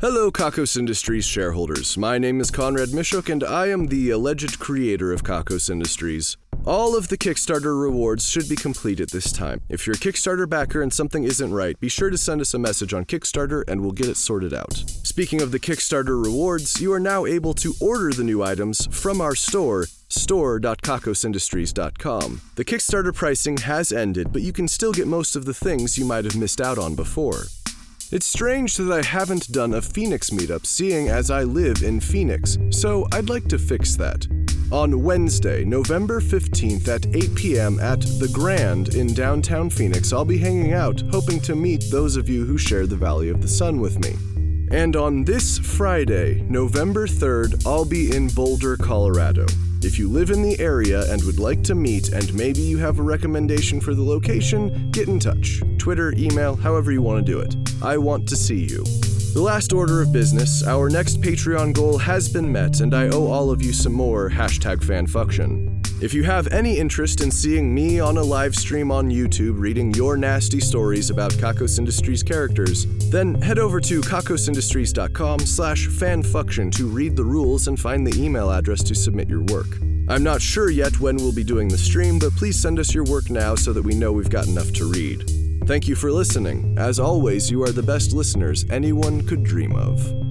Hello, Kakos Industries shareholders. My name is Conrad Mishuk, and I am the alleged creator of Kakos Industries. All of the Kickstarter rewards should be complete at this time. If you're a Kickstarter backer and something isn't right, be sure to send us a message on Kickstarter and we'll get it sorted out. Speaking of the Kickstarter rewards, you are now able to order the new items from our store, store.kakosindustries.com. The Kickstarter pricing has ended, but you can still get most of the things you might have missed out on before. It's strange that I haven't done a Phoenix meetup, seeing as I live in Phoenix, so I'd like to fix that. On Wednesday, November 15th at 8 p.m. at The Grand in downtown Phoenix, I'll be hanging out, hoping to meet those of you who share the Valley of the Sun with me. And on this Friday, November 3rd, I'll be in Boulder, Colorado. If you live in the area and would like to meet, and maybe you have a recommendation for the location, get in touch. Twitter, email, however you want to do it. I want to see you. The last order of business, our next Patreon goal has been met, and I owe all of you some more hashtag fanfuction. If you have any interest in seeing me on a live stream on YouTube reading your nasty stories about Kakos Industries characters, then head over to kakosindustries.com slash fanfuction to read the rules and find the email address to submit your work. I'm not sure yet when we'll be doing the stream, but please send us your work now so that we know we've got enough to read. Thank you for listening. As always, you are the best listeners anyone could dream of.